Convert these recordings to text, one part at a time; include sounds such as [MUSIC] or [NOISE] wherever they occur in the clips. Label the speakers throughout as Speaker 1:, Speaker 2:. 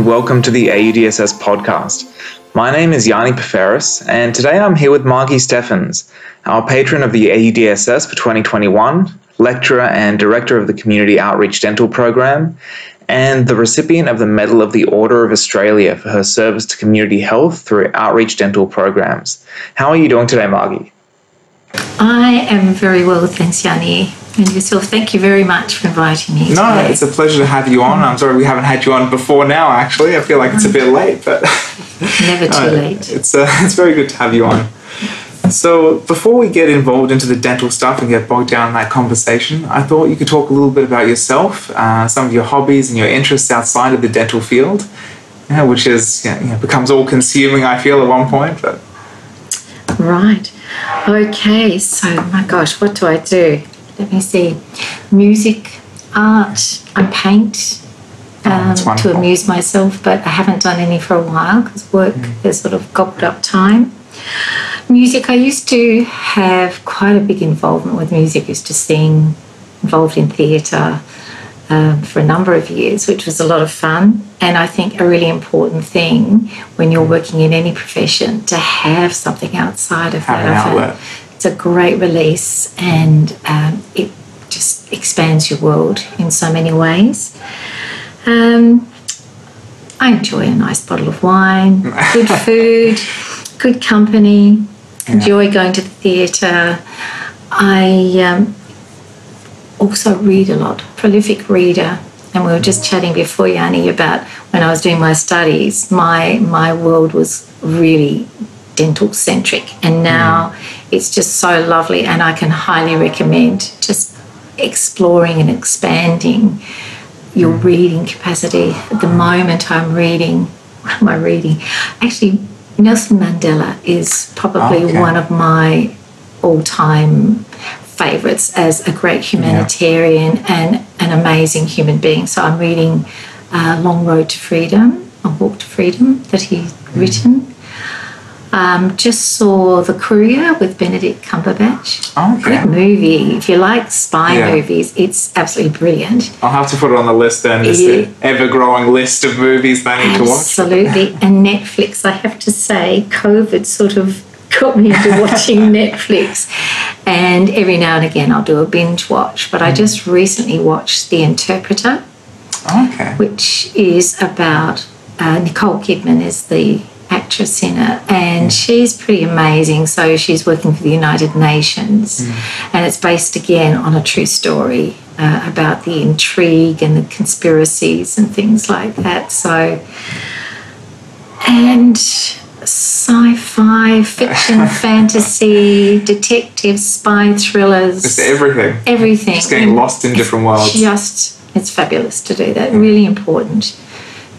Speaker 1: And welcome to the AUDSS podcast. My name is Yanni Paferis, and today I'm here with Margie Steffens, our patron of the AUDSS for 2021, lecturer and director of the Community Outreach Dental Program, and the recipient of the Medal of the Order of Australia for her service to community health through outreach dental programs. How are you doing today, Margie?
Speaker 2: I am very well, thanks, Yanni. And yourself, thank you very much for inviting me.
Speaker 1: No,
Speaker 2: today.
Speaker 1: it's a pleasure to have you on. I'm sorry we haven't had you on before now, actually. I feel like it's a bit late, but. [LAUGHS]
Speaker 2: Never too late.
Speaker 1: It's, uh, it's very good to have you on. So, before we get involved into the dental stuff and get bogged down in that conversation, I thought you could talk a little bit about yourself, uh, some of your hobbies and your interests outside of the dental field, yeah, which is you know, becomes all consuming. I feel at one point, but
Speaker 2: Right. Okay, so my gosh, what do I do? Let me see. Music, art, I paint um,
Speaker 1: Oh,
Speaker 2: to amuse myself, but I haven't done any for a while because work
Speaker 1: Mm.
Speaker 2: has sort of gobbled up time. Music, I used to have quite a big involvement with music, used to sing, involved in theatre um, for a number of years, which was a lot of fun. And I think a really important thing when you're working in any profession to have something outside of
Speaker 1: Have
Speaker 2: that.
Speaker 1: An
Speaker 2: of it.
Speaker 1: outlet.
Speaker 2: It's a great release and um, it just expands your world in so many ways. Um, I enjoy a nice bottle of wine, good [LAUGHS] food, good company, enjoy going to the theatre. I um, also read a lot, prolific reader. And we were just chatting before, Yanni, about when I was doing my studies, my, my world was really dental centric. And now mm. it's just so lovely, and I can highly recommend just exploring and expanding your mm. reading capacity. At the moment, I'm reading, what am I reading? Actually, Nelson Mandela is probably
Speaker 1: Okay.
Speaker 2: one of my all time favorites as a great humanitarian and an amazing human being. So I'm reading uh, Long Road to Freedom, A Walk to Freedom, that he's mm. written. Um, just saw The Courier with Benedict Cumberbatch.
Speaker 1: Okay.
Speaker 2: Good movie. If you like spy
Speaker 1: Yeah.
Speaker 2: movies, it's absolutely brilliant.
Speaker 1: I'll have to put it on the list then. Just
Speaker 2: Yeah.
Speaker 1: the ever-growing list of movies I need to watch.
Speaker 2: Absolutely. and Netflix, I have to say, COVID sort of got me into watching [LAUGHS] Netflix. And every now and again, I'll do a binge watch. But. I just recently watched The Interpreter,
Speaker 1: Okay.
Speaker 2: which is about uh, Nicole Kidman is the actress in it, and mm. she's pretty amazing. So she's working for the United Nations, mm. and it's based again on a true story uh, about the intrigue and the conspiracies and things like that. So, and sci-fi, fiction, [LAUGHS] fantasy, detective, spy thrillers,
Speaker 1: Just everything.
Speaker 2: everything.
Speaker 1: Just getting lost in different worlds.
Speaker 2: Just, it's fabulous to do that. Mm. Really important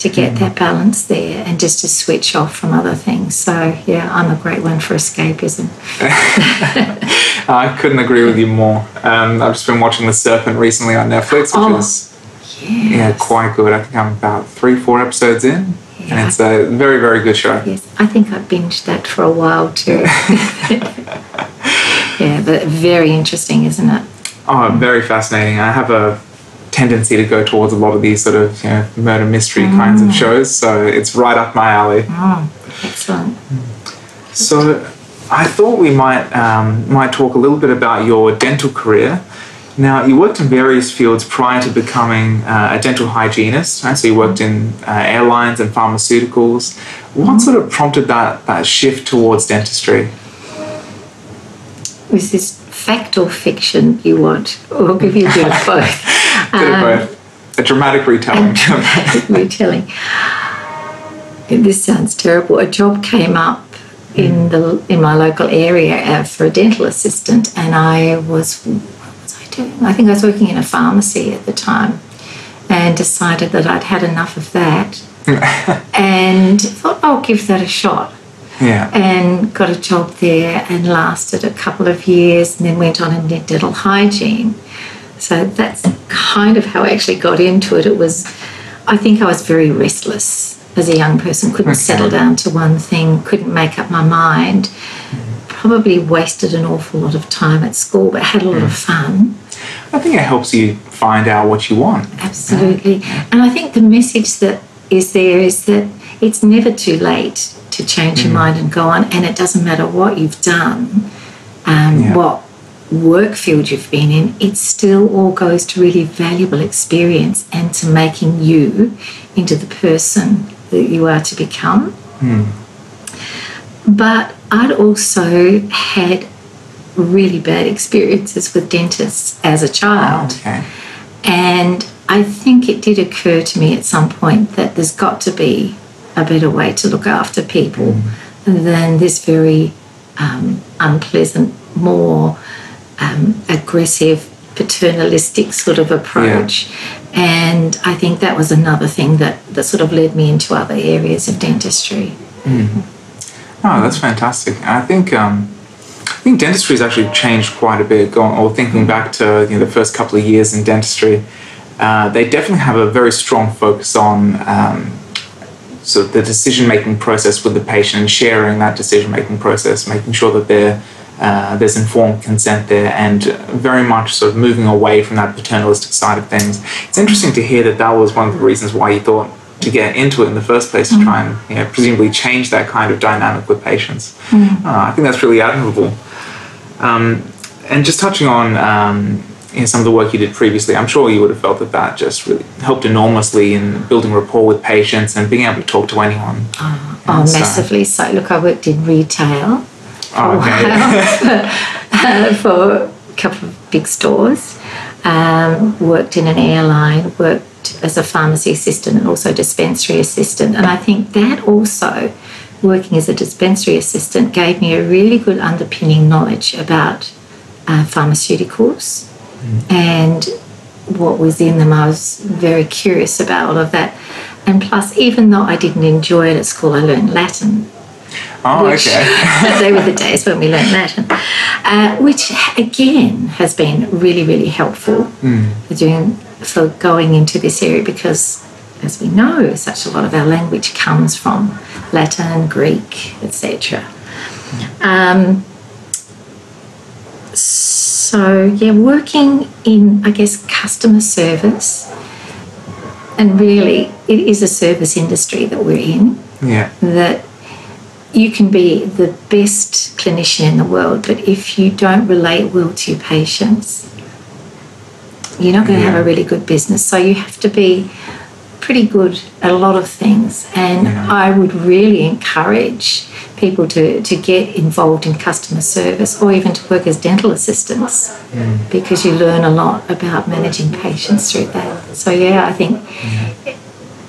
Speaker 2: to get that balance there and just to switch off from other things. So, yeah, I'm a great one for escapism. [LAUGHS]
Speaker 1: I couldn't agree with you more. Um, I've just been watching The Serpent recently on Netflix, which
Speaker 2: Oh,
Speaker 1: is yeah quite good. I think I'm about three, four episodes in,
Speaker 2: Yeah.
Speaker 1: and it's a very, very good show.
Speaker 2: Yes, I think I binged that for a while too. [LAUGHS] [LAUGHS] yeah, but very interesting, isn't it?
Speaker 1: Oh, very fascinating. I have a tendency to go towards a lot of these sort of you know, murder mystery kinds of shows, so it's right up my alley.
Speaker 2: Oh, excellent.
Speaker 1: So, I thought we might um, might talk a little bit about your dental career. Now, you worked in various fields prior to becoming uh, a dental hygienist, right? So you worked in uh, airlines and pharmaceuticals. What sort of prompted that, that shift towards dentistry?
Speaker 2: Was this fact or fiction you want? Or I'll give you a bit of both.
Speaker 1: Bit of both. A dramatic retelling.
Speaker 2: Dramatic [LAUGHS] retelling. This sounds terrible. A job came up in the in my local area uh, for a dental assistant, and I was what was I doing? I think I was working in a pharmacy at the time, and decided that I'd had enough of that, [LAUGHS] and thought I'll give that a shot
Speaker 1: yeah.
Speaker 2: and got a job there and lasted a couple of years and then went on and did dental hygiene. So that's kind of how I actually got into it. It was, I think I was very restless as a young person, couldn't
Speaker 1: Okay.
Speaker 2: settle down to one thing, couldn't make up my mind. Probably wasted an awful lot of time at school, but had a lot of mm. fun.
Speaker 1: I think it helps you find out what you want.
Speaker 2: Absolutely. And I think the message that is there is that it's never too late to change your mind and go on, and it doesn't matter what you've done, um,
Speaker 1: Yeah.
Speaker 2: what work field you've been in, it still all goes to really valuable experience and to making you into the person that you are to become. But I'd also had really bad experiences with dentists as a child.
Speaker 1: Okay.
Speaker 2: And I think it did occur to me at some point that there's got to be a better way to look after people than this very um, unpleasant, more um, aggressive, paternalistic sort of approach. And I think that was another thing that, that sort of led me into other areas of dentistry.
Speaker 1: Oh, that's fantastic. I think um, I think dentistry has actually changed quite a bit. Going or thinking back to you know, the first couple of years in dentistry, uh, they definitely have a very strong focus on um, sort of the decision making process with the patient and sharing that decision making process, making sure that there uh, there's informed consent there, and very much sort of moving away from that paternalistic side of things. It's interesting to hear that that was one of the reasons why you thought to get into it in the first place to try and you know, presumably change that kind of dynamic with patients. Uh, I think that's really admirable. Um, and just touching on um, know, some of the work you did previously, I'm sure you would have felt that that just really helped enormously in building rapport with patients and being able to talk to anyone.
Speaker 2: Oh,
Speaker 1: so-
Speaker 2: massively so. Look, I worked in retail
Speaker 1: Oh, okay.
Speaker 2: uh, [LAUGHS] for a couple of big stores. Um, worked in an airline, worked as a pharmacy assistant and also dispensary assistant. And I think that also, working as a dispensary assistant, gave me a really good underpinning knowledge about uh, pharmaceuticals and what was in them. I was very curious about all of that. And plus, even though I didn't enjoy it at school, I learned Latin
Speaker 1: oh,
Speaker 2: which
Speaker 1: okay. [LAUGHS]
Speaker 2: they were the days when we learned Latin, uh, which again has been really, really helpful for doing for going into this area because, as we know, such a lot of our language comes from Latin, Greek, etc. Um, so yeah, working in I guess customer service, and really it is a service industry that we're in
Speaker 1: yeah.
Speaker 2: that you can be the best clinician in the world, but if you don't relate well to your patients, you're not going to have a really good business. So you have to be pretty good at a lot of things. And I would really encourage people to, to get involved in customer service or even to work as dental assistants because you learn a lot about managing patients through that. So, yeah, I think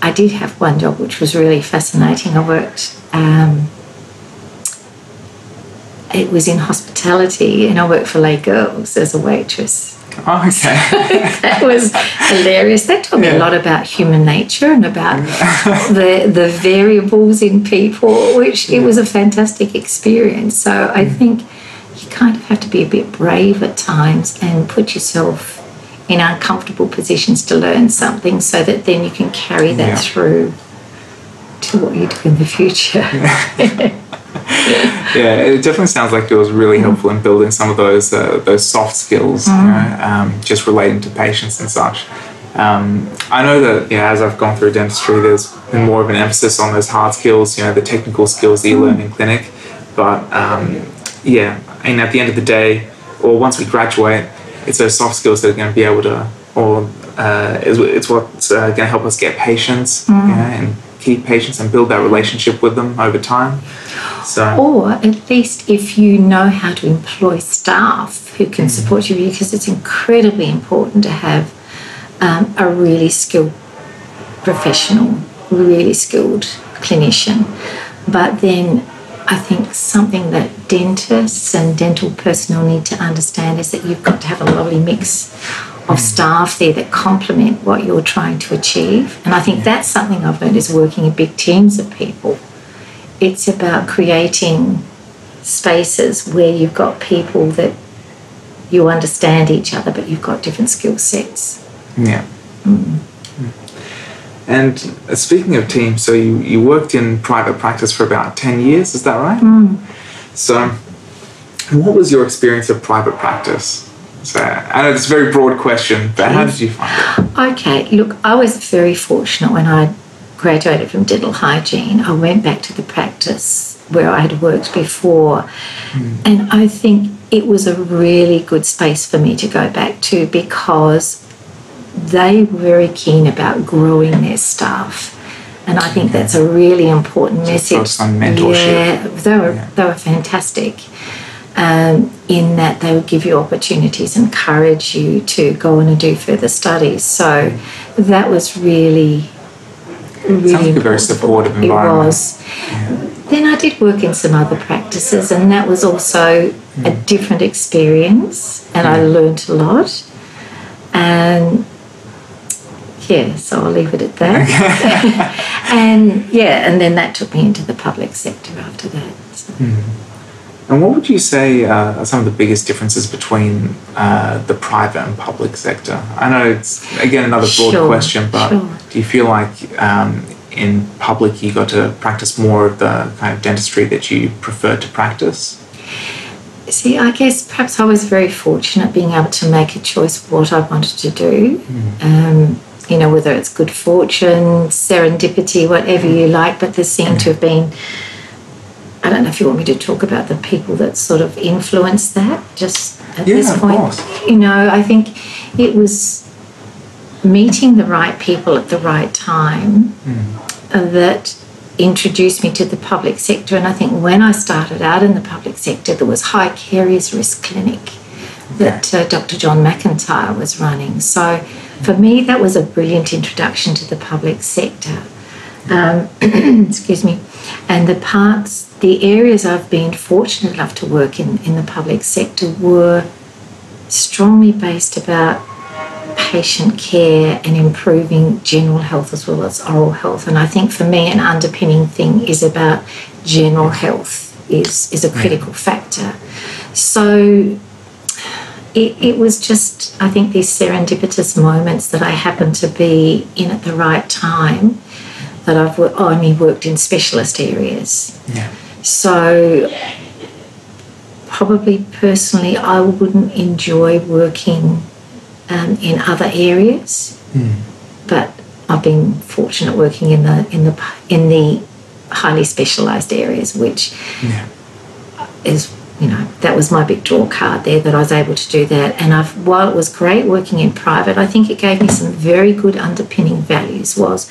Speaker 2: I did have one job which was really fascinating. I worked. Um, it was in hospitality, and I worked for Les Girls as a waitress.
Speaker 1: Oh, okay. [LAUGHS]
Speaker 2: That was hilarious. That taught me a lot about human nature and about the the variables in people, which it was a fantastic experience. So I mm. think you kind of have to be a bit brave at times and put yourself in uncomfortable positions to learn something so that then you can carry that
Speaker 1: Yeah.
Speaker 2: through to what you do in the future. [LAUGHS] [LAUGHS]
Speaker 1: yeah, it definitely sounds like it was really helpful in building some of those uh, those soft skills, you know, um, just relating to patients and such. Um, I know that yeah, as I've gone through dentistry, there's been more of an emphasis on those hard skills, you know, the technical skills that you learn in clinic. But um, yeah, and at the end of the day, or once we graduate, it's those soft skills that are going to be able to, or uh, it's, it's what's uh, going to help us get patients, you know, and keep patients and build that relationship with them over time. So.
Speaker 2: Or at least if you know how to employ staff who can support you, because it's incredibly important to have um, a really skilled professional, really skilled clinician. But then I think something that dentists and dental personnel need to understand is that you've got to have a lovely mix of staff there that complement what you're trying to achieve. And I think that's something I've learned is working in big teams of people it's about creating spaces where you've got people that you understand each other, but you've got different skill sets.
Speaker 1: Yeah. And uh, speaking of teams, so you, you worked in private practice for about 10 years, is that right? So, what was your experience of private practice? So, I know it's a very broad question, but how did you find it?
Speaker 2: Okay, look, I was very fortunate when I graduated from dental hygiene, I went back to the practice where I had worked before. And I think it was a really good space for me to go back to because they were very keen about growing their staff. And I think that's a really important message.
Speaker 1: focus on mentorship.
Speaker 2: Yeah, they were,
Speaker 1: Yeah.
Speaker 2: they were fantastic um, in that they would give you opportunities, encourage you to go on and do further studies. So that was really, really
Speaker 1: like a very supportive
Speaker 2: It
Speaker 1: environment.
Speaker 2: was. Then I did work in some other practices, and that was also a mm-hmm. different experience, and I learned a lot. And yeah, so I'll leave it at that. [LAUGHS] and yeah, and then that took me into the public sector after that. So. Mm-hmm.
Speaker 1: And what would you say uh, are some of the biggest differences between uh, the private and public sector? I know it's again another broad
Speaker 2: Sure,
Speaker 1: question, but
Speaker 2: sure.
Speaker 1: do you feel like um, in public you got to practice more of the kind of dentistry that you prefer to practice?
Speaker 2: See, I guess perhaps I was very fortunate being able to make a choice of what I wanted to do. Um, you know, whether it's good fortune, serendipity, whatever you like, but there seemed to have been. I don't know if you want me to talk about the people that sort of influenced that just at
Speaker 1: Yeah,
Speaker 2: this point. You know, I think it was meeting the right people at the right time that introduced me to the public sector. And I think when I started out in the public sector, there was High Caries Risk Clinic that uh, Dr. John McIntyre was running. So for me, that was a brilliant introduction to the public sector. Um, [CLEARS THROAT] excuse me. And the parts, the areas I've been fortunate enough to work in in the public sector were strongly based about patient care and improving general health as well as oral health. And I think for me, an underpinning thing is about general health is, is a critical factor. So it, it was just, I think, these serendipitous moments that I happened to be in at the right time that I've only worked in specialist areas.
Speaker 1: Yeah.
Speaker 2: So, probably personally, I wouldn't enjoy working um, in other areas, but I've been fortunate working in the in the in the highly specialised areas, which
Speaker 1: Yeah.
Speaker 2: is you know that was my big draw card there that I was able to do that. And I've while it was great working in private, I think it gave me some very good underpinning values. Was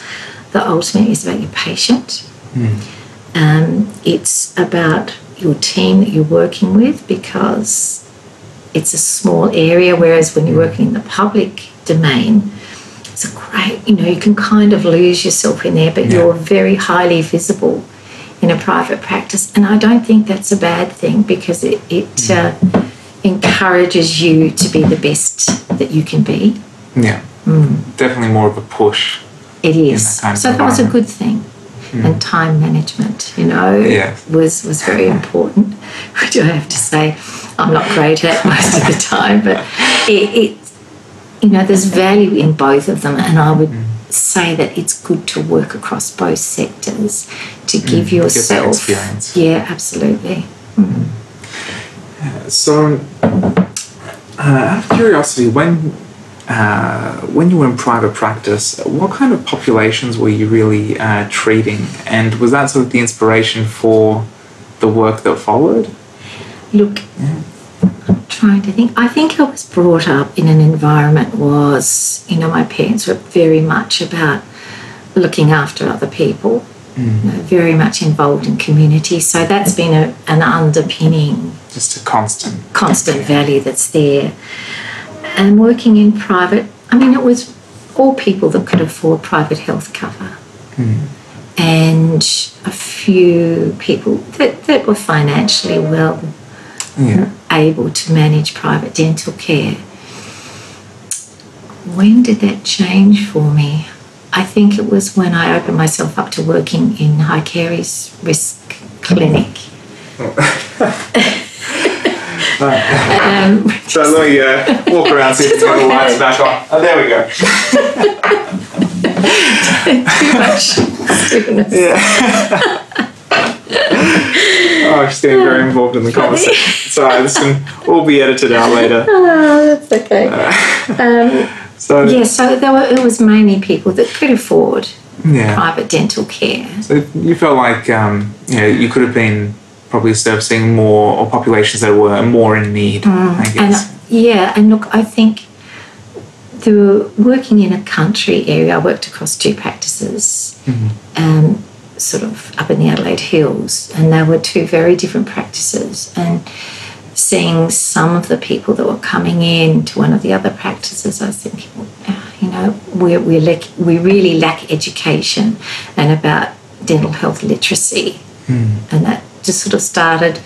Speaker 2: the ultimate is about your patient. Um, it's about your team that you're working with because it's a small area, whereas when you're working in the public domain, it's a great, you know, you can kind of lose yourself in there, but
Speaker 1: Yeah.
Speaker 2: you're very highly visible in a private practice. And I don't think that's a bad thing because it, it uh, encourages you to be the best that you can be.
Speaker 1: Yeah. Definitely more of a push.
Speaker 2: It is.
Speaker 1: kind of
Speaker 2: so that was a good thing. Hmm. And time management, you know,
Speaker 1: Yeah.
Speaker 2: was was very important. [LAUGHS] Which I have to say, I'm not great at most of the time, but [LAUGHS] it, it you know, there's value in both of them, and I would hmm. say that it's good to work across both sectors to hmm. give
Speaker 1: that
Speaker 2: yourself.
Speaker 1: experience.
Speaker 2: Yeah, absolutely.
Speaker 1: So, uh, out of curiosity, when uh, when you were in private practice, what kind of populations were you really uh, treating, and was that sort of the inspiration for the work that followed?
Speaker 2: Look, I'm trying to think. I think I was brought up in an environment was, you know, my parents were very much about looking after other people, you know, very much involved in community. So that's been a, an underpinning
Speaker 1: Just a constant.
Speaker 2: constant value that's there. And working in private, I mean, it was all people that could afford private health cover. Hmm. And a few people that, that were financially well
Speaker 1: Yeah.
Speaker 2: able to manage private dental care. When did that change for me? I think it was when I opened myself up to working in High Caries Risk Clinic. Oh. [LAUGHS] um,
Speaker 1: So let me uh, walk around see if get the lights back on. Oh, there we go.
Speaker 2: too much stillness.
Speaker 1: Oh, she's getting very involved in the conversation. Sorry, this can all be edited out later. [LAUGHS]
Speaker 2: Oh, that's okay. Um,
Speaker 1: So
Speaker 2: yeah, so there were, it was mainly people that could afford
Speaker 1: Yeah.
Speaker 2: private dental care.
Speaker 1: So you felt like um, you know you could have been probably servicing more or populations that were more in need. I
Speaker 2: And yeah, and look, I think the working in a country area, I worked across two practices, um, sort of up in the Adelaide Hills, and they were two very different practices. And seeing some of the people that were coming in to one of the other practices, I was thinking, "Ah, you know, we we lack, we really lack education and about dental health literacy, and that just sort of started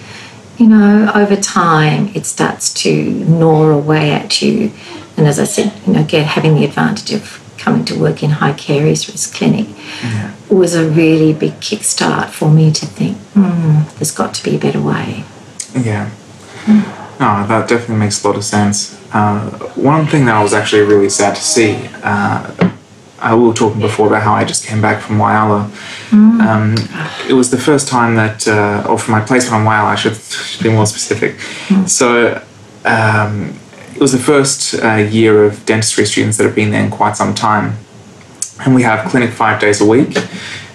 Speaker 2: you know, over time it starts to gnaw away at you. And as I said, you know, get having the advantage of coming to work in high caries risk clinic was a really big kickstart for me to think, hmm, there's got to be a better way.
Speaker 1: Yeah. Oh, that definitely makes a lot of sense. Uh, one thing that I was actually really sad to see, uh, I we were talking before about how I just came back from Whyalla. Um, it was the first time that, uh, or from my placement on Whyalla, I should, should [LAUGHS] be more specific. So um, it was the first uh, year of dentistry students that have been there in quite some time. And we have clinic five days a week.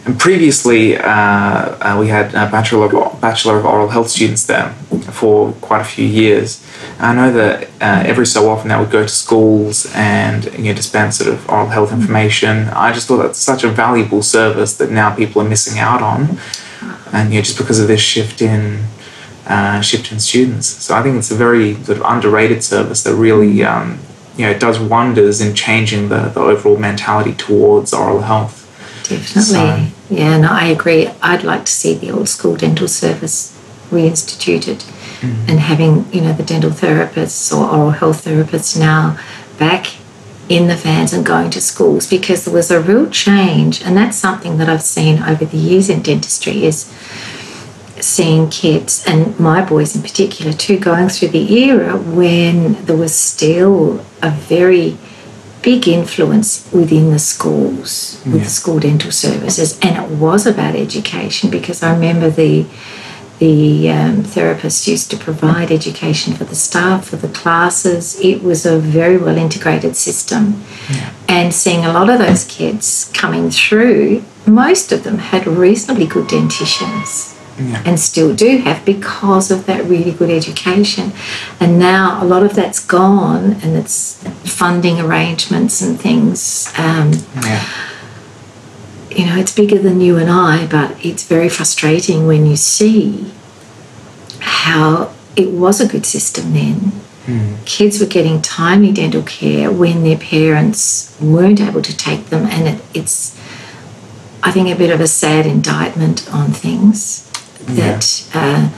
Speaker 1: And previously, uh, uh, we had a bachelor of, bachelor of oral health students there for quite a few years. I know that uh, every so often they would go to schools and you know, dispense sort of oral health information. I just thought that's such a valuable service that now people are missing out on, and you know, just because of this shift in uh, shift in students. So I think it's a very sort of underrated service that really um, you know does wonders in changing the, the overall mentality towards oral health.
Speaker 2: Definitely.
Speaker 1: So-
Speaker 2: yeah, no, I agree. I'd like to see the old school dental service reinstituted mm-hmm. and having, you know, the dental therapists or oral health therapists now back in the vans and going to schools because there was a real change and that's something that I've seen over the years in dentistry is seeing kids and my boys in particular too going through the era when there was still a very big influence within the schools with
Speaker 1: Yeah.
Speaker 2: the school dental services. And it was about education because I remember the the um, therapist used to provide education for the staff for the classes. It was a very well integrated system. And seeing a lot of those kids coming through most of them had reasonably good dentitions
Speaker 1: Yeah.
Speaker 2: and still do have because of that really good education. And now a lot of that's gone, and it's funding arrangements and things. Um,
Speaker 1: Yeah.
Speaker 2: you know, it's bigger than you and I, but it's very frustrating when you see how it was a good system then. Kids were getting timely dental care when their parents weren't able to take them, and it, it's, I think, a bit of a sad indictment on things that uh,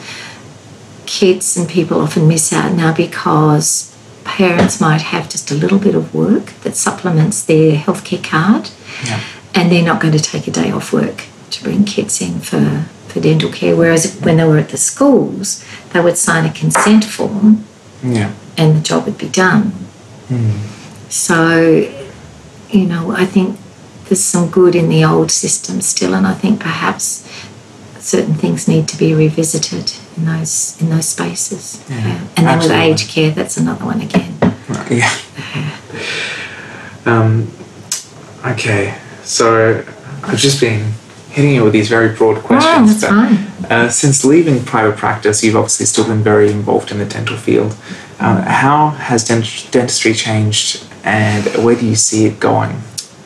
Speaker 2: kids and people often miss out now because parents might have just a little bit of work that supplements their healthcare card
Speaker 1: Yeah.
Speaker 2: and they're not going to take a day off work to bring kids in for, for dental care. Whereas when they were at the schools, they would sign a consent form
Speaker 1: Yeah.
Speaker 2: and the job would be done. So, you know, I think there's some good in the old system still, and I think perhaps certain things need to be revisited in those in those spaces.
Speaker 1: Yeah,
Speaker 2: And then with
Speaker 1: absolutely.
Speaker 2: aged care, that's another one again.
Speaker 1: Yeah. Um, okay, so I've just been hitting you with these very broad
Speaker 2: Oh,
Speaker 1: questions.
Speaker 2: that's
Speaker 1: but,
Speaker 2: fine.
Speaker 1: Uh, since leaving private practice, you've obviously still been very involved in the dental field. Um, how has dent- dentistry changed, and where do you see it going?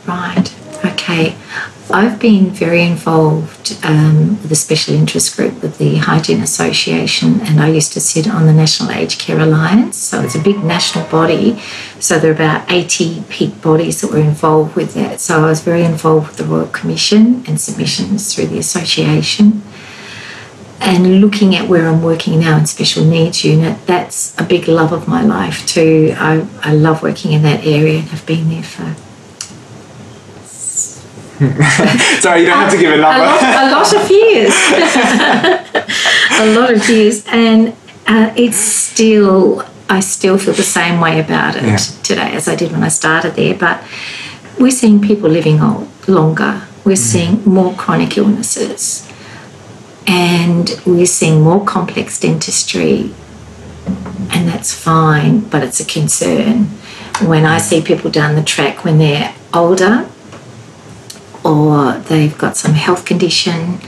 Speaker 2: Right. Okay. I've been very involved um, with a special interest group with the Hygiene Association, and I used to sit on the National Aged Care Alliance. So it's a big national body. So there are about 80 peak bodies that were involved with that. So I was very involved with the Royal Commission and submissions through the association. And looking at where I'm working now in special needs unit, that's a big love of my life too. I, I love working in that area and have been there for [LAUGHS]
Speaker 1: Sorry, you don't have to give a
Speaker 2: a
Speaker 1: number.
Speaker 2: lot, a lot of years. [LAUGHS] a lot of years. And uh, it's still, I still feel the same way about it
Speaker 1: Yeah.
Speaker 2: today as I did when I started there. But we're seeing people living old, longer. We're seeing more chronic illnesses. And we're seeing more complex dentistry. And that's fine, but it's a concern. When I see people down the track when they're older, or they've got some health condition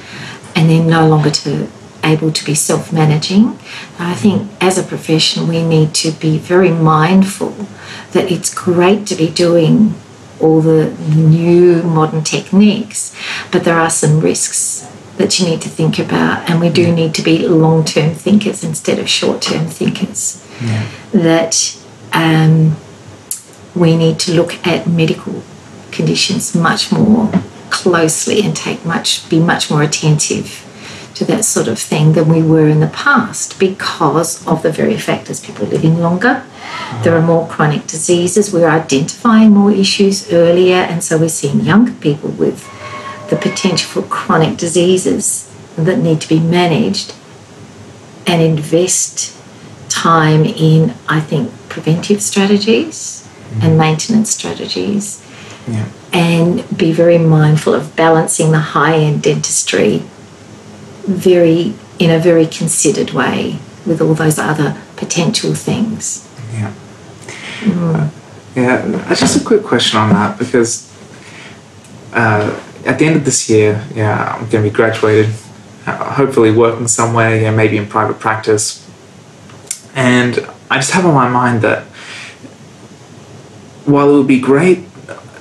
Speaker 2: and they're no longer to able to be self-managing. I think as a profession we need to be very mindful that it's great to be doing all the new modern techniques, but there are some risks that you need to think about, and we do need to be long term thinkers instead of short term thinkers. Yeah. That um, we need to look at medical conditions much more closely and take much be much more attentive to that sort of thing than we were in the past because of the very factors people are living longer there are more chronic diseases. We're identifying more issues earlier, and so we're seeing younger people with the potential for chronic diseases that need to be managed and invest time in, I think, preventive strategies mm-hmm. and maintenance strategies. Yeah. And be very mindful of balancing the high end dentistry very in a very considered way with all those other potential things.
Speaker 1: Yeah. Mm. yeah, just a quick question on that because uh, at the end of this year, yeah, I'm going to be graduated, uh, hopefully working somewhere, yeah, maybe in private practice. And I just have on my mind that while it would be great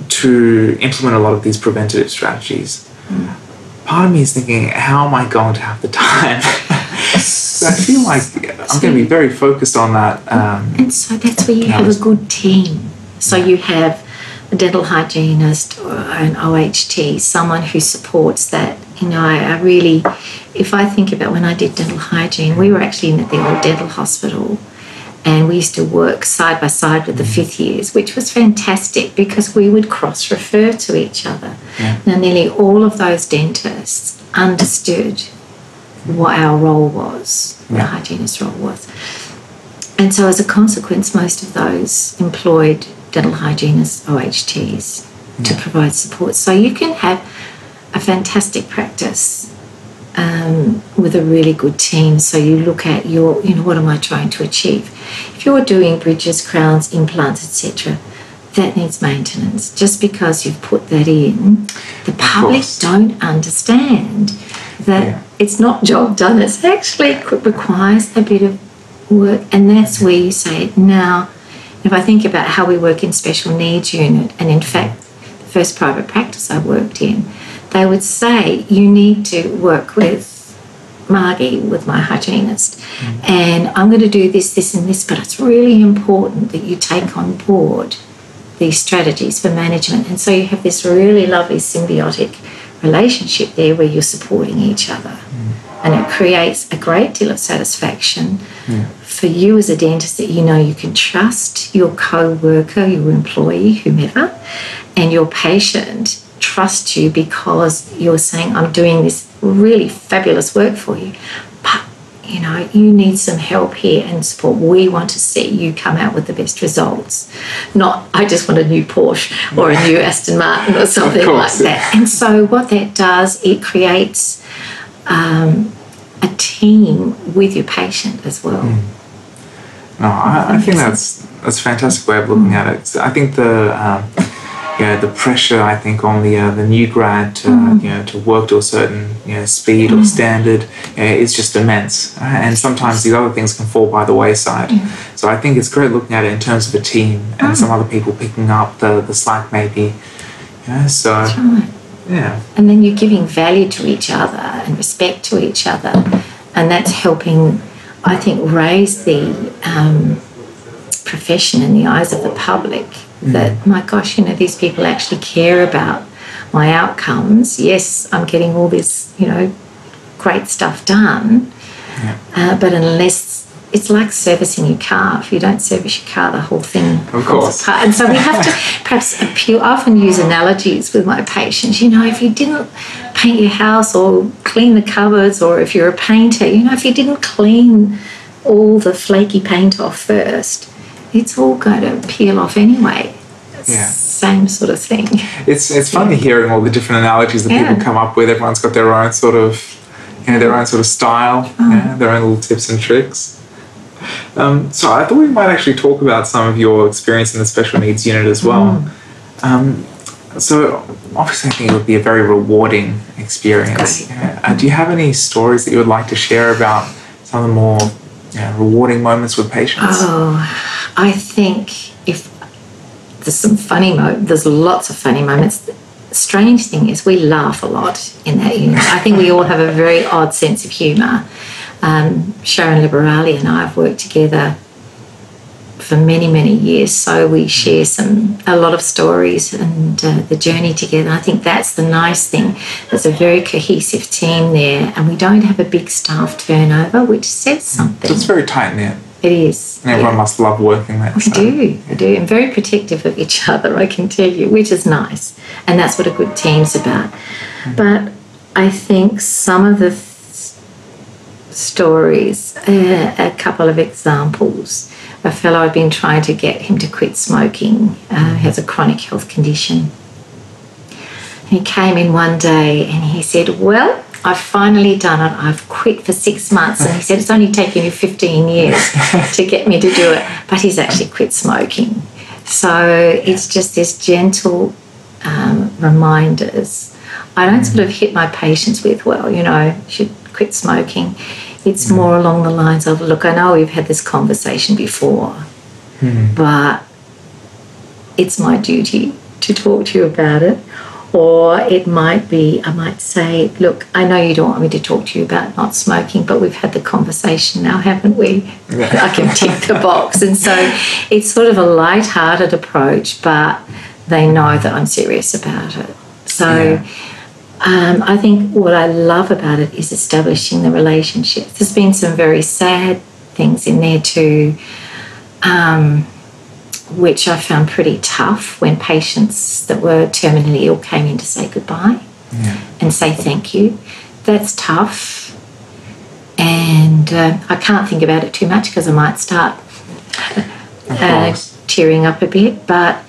Speaker 1: to implement a lot of these preventative strategies, mm. part of me is thinking, how am I going to have the time? [LAUGHS] I feel like I'm going to be very focused on that. Um,
Speaker 2: and so that's where you have a good team. So you have a dental hygienist or an OHT, someone who supports that. You know, I, I really, if I think about when I did dental hygiene, we were actually in the old dental hospital and we used to work side by side with the mm. fifth years, which was fantastic because we would cross refer to each other. Yeah. Now, nearly all of those dentists understood what our role was, yeah. the hygienist role was. And so, as a consequence, most of those employed dental hygienists, OHTs, yeah. to provide support. So, you can have a fantastic practice um, with a really good team. So, you look at your, you know, what am I trying to achieve? If you're doing bridges, crowns, implants, etc., that needs maintenance. Just because you've put that in, the public don't understand that yeah. it's not job done. It's actually requires a bit of work, and that's where you say now. If I think about how we work in special needs unit, and in fact, the first private practice I worked in, they would say you need to work with Margie, with my hygienist, mm. and I'm going to do this, this, and this, but it's really important that you take on board these strategies for management. And so you have this really lovely symbiotic relationship there where you're supporting each other. Mm. And it creates a great deal of satisfaction yeah. for you as a dentist that you know you can trust your co worker, your employee, whomever, and your patient trust you because you're saying, I'm doing this really fabulous work for you. But you know, you need some help here and support. We want to see you come out with the best results. Not, I just want a new Porsche or a new Aston Martin or something like that. And so, what that does, it creates um, a team with your patient as well. Mm.
Speaker 1: No, I, I, think that's that's a fantastic way of looking at it. I think the um, yeah, the pressure I think on the uh, the new grad to mm. you know to work to a certain you know speed mm. or standard you know, is just immense, and sometimes these other things can fall by the wayside. So I think it's great looking at it in terms of a team and mm. some other people picking up the the slack maybe. Yeah, so right. yeah,
Speaker 2: and then you're giving value to each other and respect to each other, and that's helping. I think raise the um, profession in the eyes of the public mm. that, my gosh, you know, these people actually care about my outcomes. Yes, I'm getting all this, you know, great stuff done, yeah. uh, but unless it's like servicing your car. If you don't service your car, the whole thing
Speaker 1: of course.
Speaker 2: apart. And so we have to [LAUGHS] perhaps appeal. I often use analogies with my patients. You know, if you didn't paint your house or clean the cupboards, or if you're a painter, you know, if you didn't clean all the flaky paint off first, it's all going to peel off anyway. Yeah. Same sort of thing.
Speaker 1: It's it's funny yeah. hearing all the different analogies that yeah. people come up with. Everyone's got their own sort of, you know, their own sort of style, oh. yeah, their own little tips and tricks. Um, so I thought we might actually talk about some of your experience in the special needs unit as well. Mm. Um, so obviously, I think it would be a very rewarding experience. Yeah. Uh, do you have any stories that you would like to share about some of the more you know, rewarding moments with patients?
Speaker 2: Oh, I think if there's some funny moments, there's lots of funny moments. Strange thing is, we laugh a lot in that unit. I think we all have a very odd sense of humour. Um, Sharon Liberali and I have worked together for many many years so we share some a lot of stories and uh, the journey together i think that's the nice thing there's a very cohesive team there and we don't have a big staff turnover which says something
Speaker 1: it's very tight knit
Speaker 2: it is
Speaker 1: and everyone yeah. must love working there
Speaker 2: we so. do we do and very protective of each [LAUGHS] other i can tell you which is nice and that's what a good team's about mm-hmm. but i think some of the th- stories uh, a couple of examples a fellow I've been trying to get him to quit smoking, uh, has a chronic health condition. He came in one day and he said, Well, I've finally done it. I've quit for six months. And he said, It's only taken you 15 years [LAUGHS] to get me to do it. But he's actually quit smoking. So it's just this gentle um, reminders. I don't sort of hit my patients with, Well, you know, you should quit smoking. It's more along the lines of, look, I know we've had this conversation before, mm. but it's my duty to talk to you about it. Or it might be, I might say, look, I know you don't want me to talk to you about not smoking, but we've had the conversation now, haven't we? [LAUGHS] I can tick the box. And so it's sort of a light-hearted approach, but they know that I'm serious about it. So yeah. Um, I think what I love about it is establishing the relationships. There's been some very sad things in there too, um, which I found pretty tough when patients that were terminally ill came in to say goodbye yeah. and say thank you. That's tough. And uh, I can't think about it too much because I might start [LAUGHS] uh, tearing up a bit. But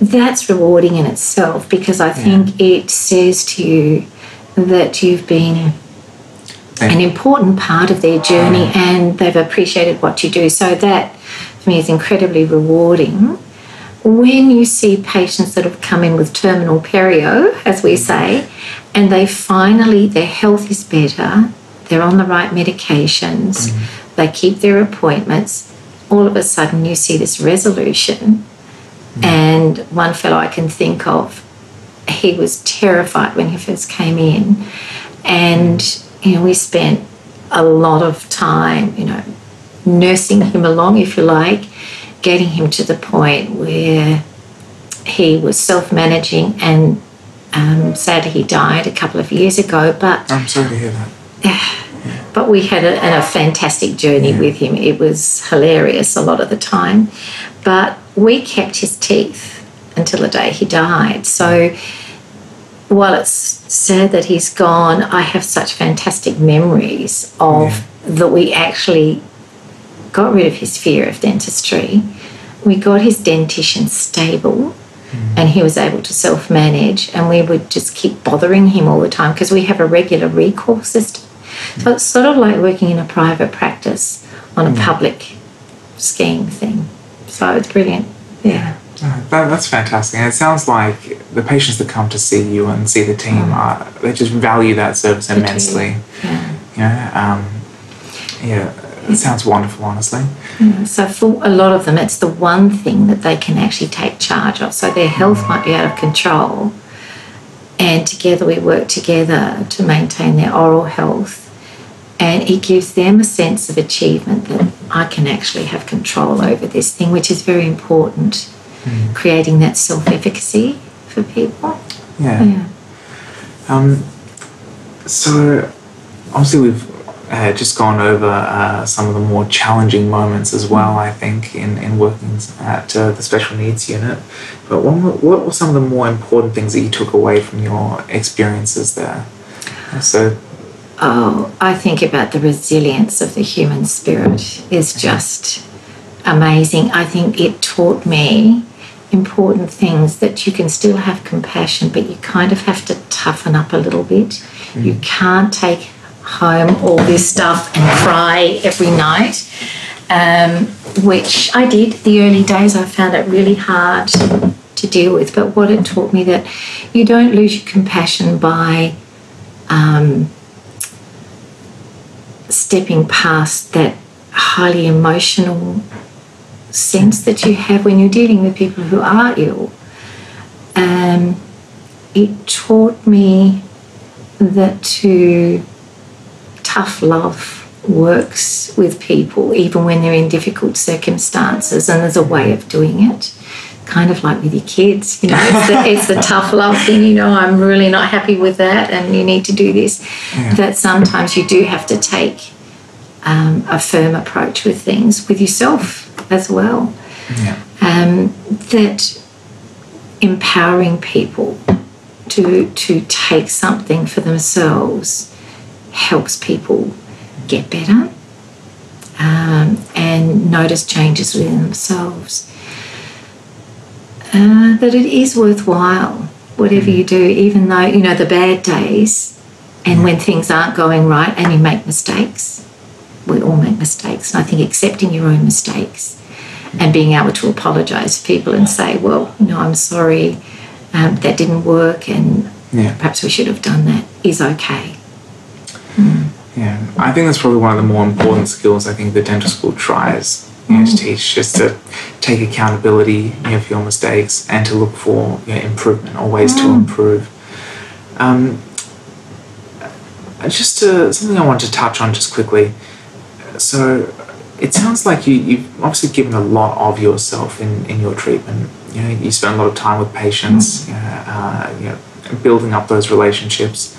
Speaker 2: that's rewarding in itself because I think yeah. it says to you that you've been an important part of their journey and they've appreciated what you do. So that for me is incredibly rewarding. When you see patients that have come in with terminal perio, as we say, and they finally, their health is better, they're on the right medications, mm. they keep their appointments, all of a sudden you see this resolution and one fellow I can think of, he was terrified when he first came in. And, you know, we spent a lot of time, you know, nursing him along, if you like, getting him to the point where he was self managing and um, sadly he died a couple of years ago. But
Speaker 1: I'm sorry to hear that.
Speaker 2: Yeah. [SIGHS] But we had a, a fantastic journey yeah. with him. It was hilarious a lot of the time. But we kept his teeth until the day he died. So while it's sad that he's gone, I have such fantastic memories of yeah. that we actually got rid of his fear of dentistry. We got his dentition stable mm. and he was able to self manage, and we would just keep bothering him all the time because we have a regular recall system. Mm. So it's sort of like working in a private practice on a mm. public scheme thing. So it's brilliant. Yeah.
Speaker 1: Uh, that, that's fantastic. And it sounds like the patients that come to see you and see the team mm. are they just value that service immensely. Yeah. Yeah. Um, yeah. It sounds wonderful, honestly.
Speaker 2: Yeah, so for a lot of them, it's the one thing that they can actually take charge of. So their health mm. might be out of control, and together we work together to maintain their oral health and it gives them a sense of achievement that I can actually have control over this thing, which is very important. Mm. Creating that self efficacy for people.
Speaker 1: Yeah. yeah. Um, so, obviously, we've uh, just gone over uh, some of the more challenging moments as well, I think, in, in working at uh, the special needs unit. But what, what were some of the more important things that you took away from your experiences there? So,
Speaker 2: oh, I think about the resilience of the human spirit is just amazing. I think it taught me important things that you can still have compassion, but you kind of have to toughen up a little bit. Mm. You can't take home all this stuff and cry every night, um, which I did the early days. I found it really hard to deal with. But what it taught me that you don't lose your compassion by um, stepping past that highly emotional sense that you have when you're dealing with people who are ill. Um, it taught me that to tough love works with people even when they're in difficult circumstances and there's a way of doing it kind of like with your kids you know it's the, it's the tough love thing you know i'm really not happy with that and you need to do this yeah. that sometimes you do have to take um, a firm approach with things with yourself as well
Speaker 1: yeah.
Speaker 2: um, that empowering people to to take something for themselves helps people get better um, and notice changes within themselves. Uh, that it is worthwhile, whatever you do, even though, you know, the bad days and when things aren't going right and you make mistakes. We all make mistakes. And I think accepting your own mistakes and being able to apologize to people and say, well, you know, I'm sorry, um, that didn't work and yeah. perhaps we should have done that is okay.
Speaker 1: Mm. Yeah, I think that's probably one of the more important skills I think the dental school tries you know, to mm. teach, just to take accountability you know, for your mistakes and to look for you know, improvement or ways mm. to improve. Um, just to, something I want to touch on just quickly. So it sounds like you, you've obviously given a lot of yourself in, in your treatment. You know, you spend a lot of time with patients, mm. know, uh, you know, building up those relationships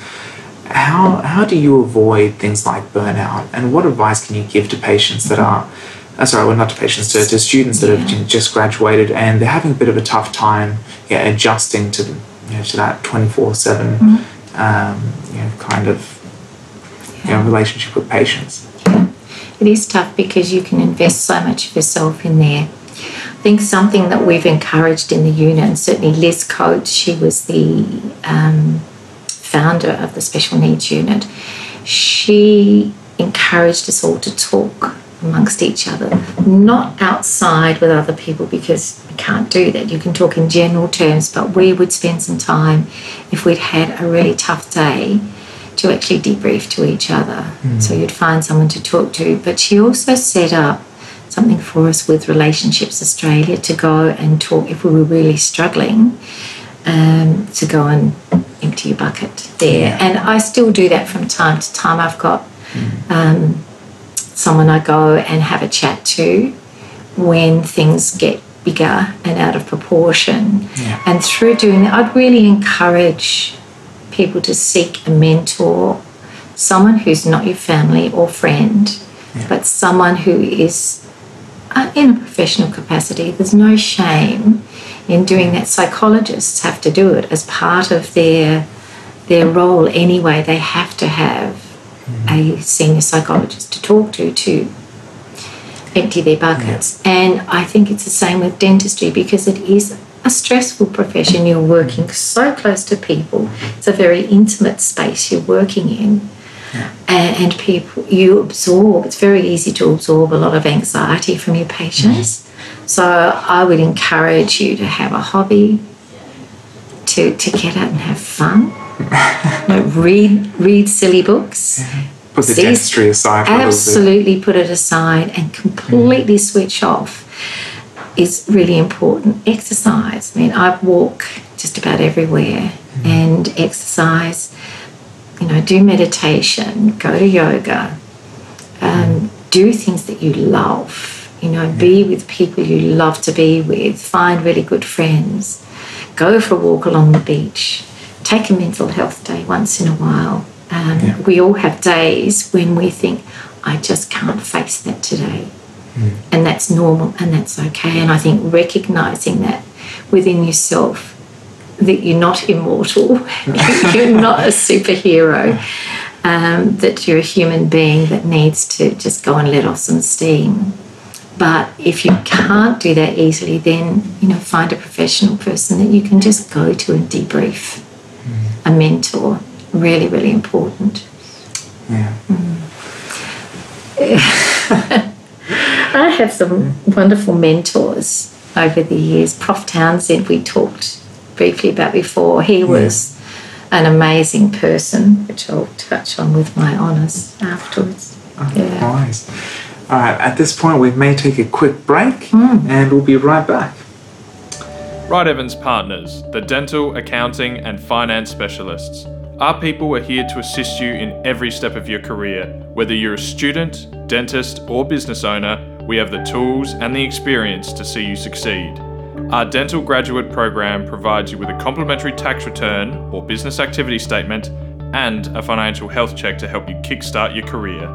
Speaker 1: how how do you avoid things like burnout and what advice can you give to patients that are uh, sorry well not to patients to, to students that yeah. have just graduated and they're having a bit of a tough time yeah, adjusting to you know, to that 24 7 mm-hmm. um, you know, kind of yeah. you know, relationship with patients
Speaker 2: yeah. it is tough because you can invest so much of yourself in there I think something that we've encouraged in the unit, and certainly Liz Coates, she was the um, founder of the special needs unit, she encouraged us all to talk amongst each other, not outside with other people because we can't do that. You can talk in general terms, but we would spend some time if we'd had a really tough day to actually debrief to each other. Mm. So you'd find someone to talk to. But she also set up something for us with Relationships Australia to go and talk if we were really struggling um, to go and empty your bucket there. Yeah. And I still do that from time to time. I've got mm. um, someone I go and have a chat to when things get bigger and out of proportion. Yeah. And through doing that, I'd really encourage people to seek a mentor, someone who's not your family or friend, yeah. but someone who is uh, in a professional capacity. There's no shame in doing that. Psychologists have to do it as part of their their role anyway. They have to have a senior psychologist to talk to to empty their buckets. Yeah. And I think it's the same with dentistry because it is a stressful profession. You're working so close to people. It's a very intimate space you're working in. Yeah. And, people, you absorb, it's very easy to absorb a lot of anxiety from your patients. So I would encourage you to have a hobby, to, to get out and have fun. [LAUGHS] read read silly books.
Speaker 1: Yeah. Put the dentistry aside.
Speaker 2: absolutely, put it aside and completely mm. switch off is really important. Exercise. I mean, I walk just about everywhere, mm. and exercise. You know, do meditation, go to yoga, um, do things that you love you know, be with people you love to be with, find really good friends, go for a walk along the beach, take a mental health day once in a while. Um, yeah. We all have days when we think, I just can't face that today. Mm. And that's normal and that's okay. And I think recognizing that within yourself, that you're not immortal, [LAUGHS] you're not a superhero, um, that you're a human being that needs to just go and let off some steam. But if you can't do that easily, then you know find a professional person that you can just go to and debrief. Mm. A mentor, really, really important.
Speaker 1: Yeah. Mm. [LAUGHS]
Speaker 2: I have some wonderful mentors over the years. Prof Townsend, we talked briefly about before. He was an amazing person, which I'll touch on with my honours afterwards. Yeah.
Speaker 1: Nice. All right, at this point, we may take a quick break
Speaker 2: Hmm.
Speaker 1: and we'll be right back.
Speaker 3: Wright Evans Partners, the dental, accounting, and finance specialists. Our people are here to assist you in every step of your career. Whether you're a student, dentist, or business owner, we have the tools and the experience to see you succeed. Our dental graduate program provides you with a complimentary tax return or business activity statement and a financial health check to help you kickstart your career.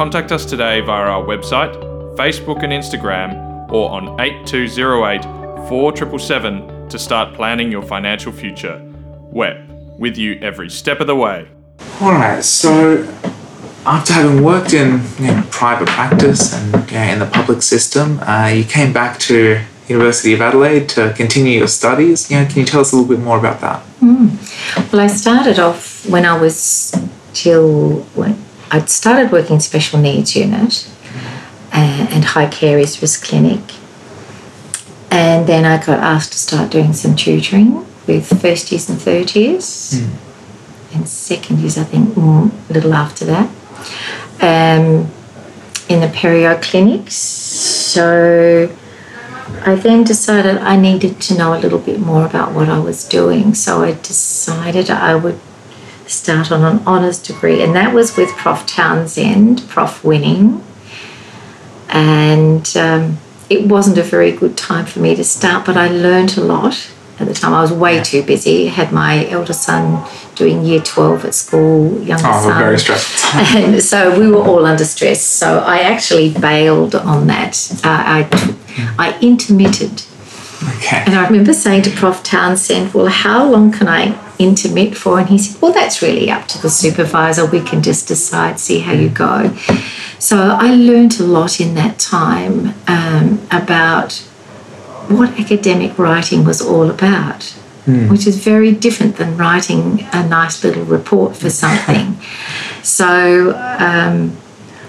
Speaker 3: Contact us today via our website, Facebook and Instagram, or on 8208 4777 to start planning your financial future. WEP, with you every step of the way.
Speaker 1: All right, so after having worked in you know, private practice and you know, in the public system, uh, you came back to University of Adelaide to continue your studies. You know, can you tell us a little bit more about that?
Speaker 2: Well, I started off when I was still when I'd started working in special needs unit uh, and high caries risk clinic, and then I got asked to start doing some tutoring with first years and third years, and second years I think mm, a little after that, um, in the perio clinics. So. I then decided I needed to know a little bit more about what I was doing. So I decided I would start on an honours degree, and that was with Prof Townsend, Prof Winning. And um, it wasn't a very good time for me to start, but I learned a lot at the time. I was way too busy. I had my elder son doing year 12 at school, younger
Speaker 1: Oh,
Speaker 2: son.
Speaker 1: very stressful.
Speaker 2: And so we were all under stress. So I actually bailed on that. Uh, I, I intermitted.
Speaker 1: Okay.
Speaker 2: And I remember saying to Prof Townsend, Well, how long can I intermit for? And he said, Well, that's really up to the supervisor. We can just decide, see how you go. So I learned a lot in that time um, about what academic writing was all about, which is very different than writing a nice little report for something. [LAUGHS] so um,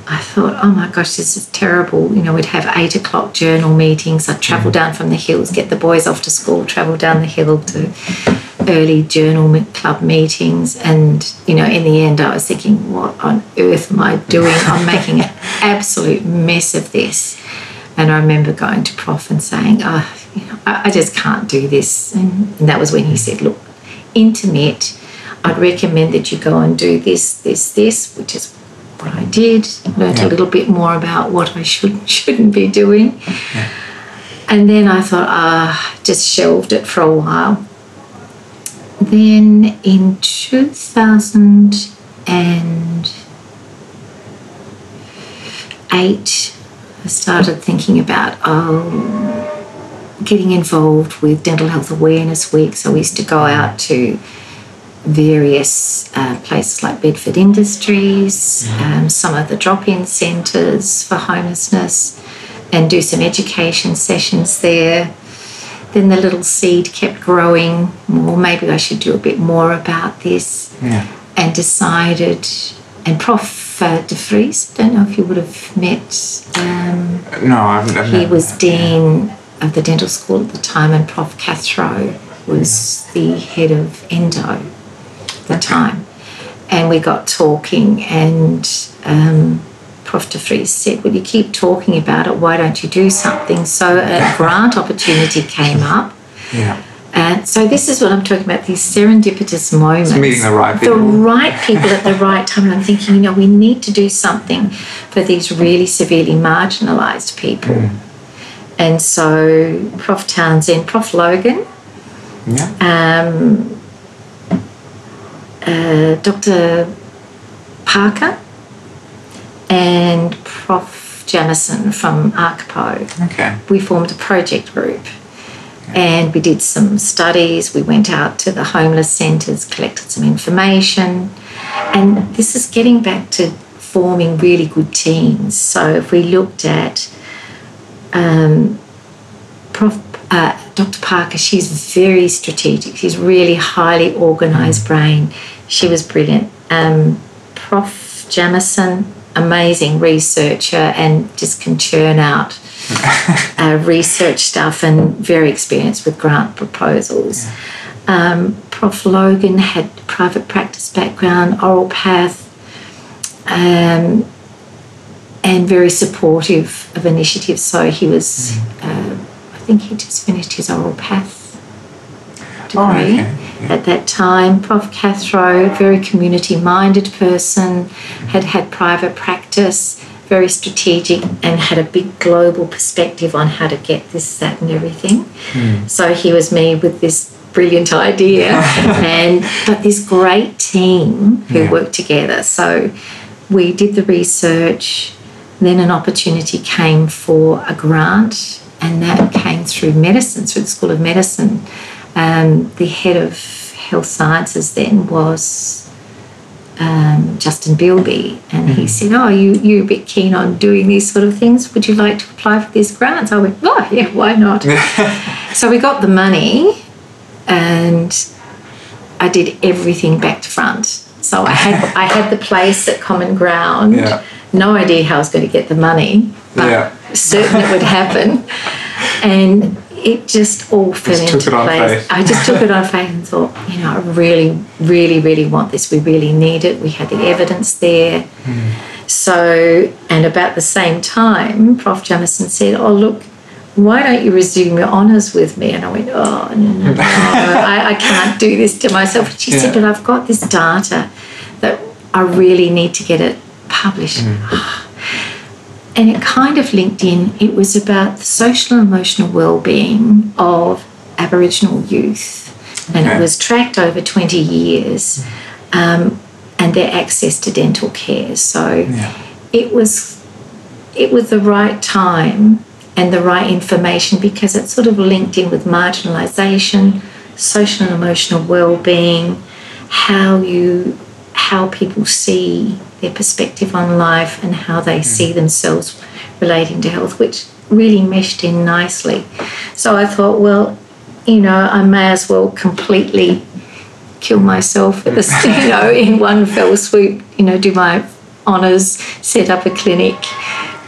Speaker 2: I thought, oh my gosh, this is terrible. You know, we'd have eight o'clock journal meetings. I'd travel down from the hills, get the boys off to school, travel down the hill to early journal club meetings. And, you know, in the end, I was thinking, what on earth am I doing? [LAUGHS] I'm making an absolute mess of this. And I remember going to Prof and saying, oh, you know, I, I just can't do this. And, and that was when he said, look, intermit. I'd recommend that you go and do this, this, this, which is what I did. Learned a little bit more about what I should [LAUGHS] shouldn't be doing. And then I thought, ah, just shelved it for a while. Then in 2008, I started thinking about, oh, getting involved with Dental Health Awareness Week. So we used to go out to various uh, places like Bedford Industries, um, some of the drop in centres for homelessness, and do some education sessions there. Then the little seed kept growing. Well, maybe I should do a bit more about this,
Speaker 1: Yeah.
Speaker 2: and decided. And Prof. Uh, De Vries, I don't know if you would have met. Um,
Speaker 1: No, I've, I've
Speaker 2: he was dean of the dental school at the time, and Prof. Cathro was the head of endo at the time. And we got talking, and um, Prof. De Vries said, Well, you keep talking about it, why don't you do something? So a grant opportunity came up.
Speaker 1: Yeah.
Speaker 2: And so this is what I'm talking about, these serendipitous moments.
Speaker 1: meeting the right people.
Speaker 2: The right people at the right time. And I'm thinking, you know, we need to do something for these really severely marginalised people.
Speaker 1: Hmm.
Speaker 2: And so Prof Townsend, Prof Logan,
Speaker 1: Yeah.
Speaker 2: um, uh, Dr Parker, and Prof Jamieson from ARCPOH
Speaker 1: Okay.
Speaker 2: we formed a project group and we did some studies. We went out to the homeless centres, collected some information, and this is getting back to forming really good teams. So if we looked at um, Prof, uh, Dr. Parker, she's very strategic. She's really highly organised brain. She was brilliant. Um, Prof. Jamieson, amazing researcher and just can churn out [LAUGHS] uh, research stuff and very experienced with grant proposals. Um, Prof. Logan had private practice background, oral path, um, and very supportive of initiatives. So he was, uh, I think he just finished his oral path degree
Speaker 1: Oh, okay. Yeah.
Speaker 2: at that time. Prof. Cathro, very community minded person, had had private practice, very strategic, and had a big global perspective on how to get this, that, and everything.
Speaker 1: Hmm.
Speaker 2: So he was me with this brilliant idea, [LAUGHS] and but this great team who
Speaker 1: Yeah.
Speaker 2: worked together. So we did the research. Then an opportunity came for a grant, and that came through medicine, through the School of Medicine. Um, the head of health sciences then was um, Justin Beilby, and he said, "Oh, you you're a bit keen on doing these sort of things. Would you like to apply for these grants?" I went, "Oh, yeah, why not?" [LAUGHS] so we got the money, and I did everything back to front. So I had I had the place at Common Ground.
Speaker 1: Yeah.
Speaker 2: No idea how I was going to get the money, but
Speaker 1: Yeah.
Speaker 2: certain it would happen. And it just all fell
Speaker 1: Just
Speaker 2: into
Speaker 1: took it on
Speaker 2: place. I just took it on faith and thought, you know, I really, really, really want this. We really need it. We had the evidence there. So, and about the same time, Prof. Jamieson said, Oh, look, why don't you resume your honours with me? And I went, Oh, no, no, no, [LAUGHS] I, I can't do this to myself. And she said, But I've got this data that I really need to get it published. Mm. And it kind of linked in, it was about the social and emotional well-being of Aboriginal youth. And it was tracked over 20 years um, and their access to dental care. So
Speaker 1: Yeah.
Speaker 2: it was it was the right time and the right information because it sort of linked in with marginalisation, social and emotional well-being, how you how people see their perspective on life and how they hmm. see themselves relating to health, which really meshed in nicely. So I thought, well, you know, I may as well completely kill myself at the, [LAUGHS] you know, in one fell swoop, you know, do my honours, set up a clinic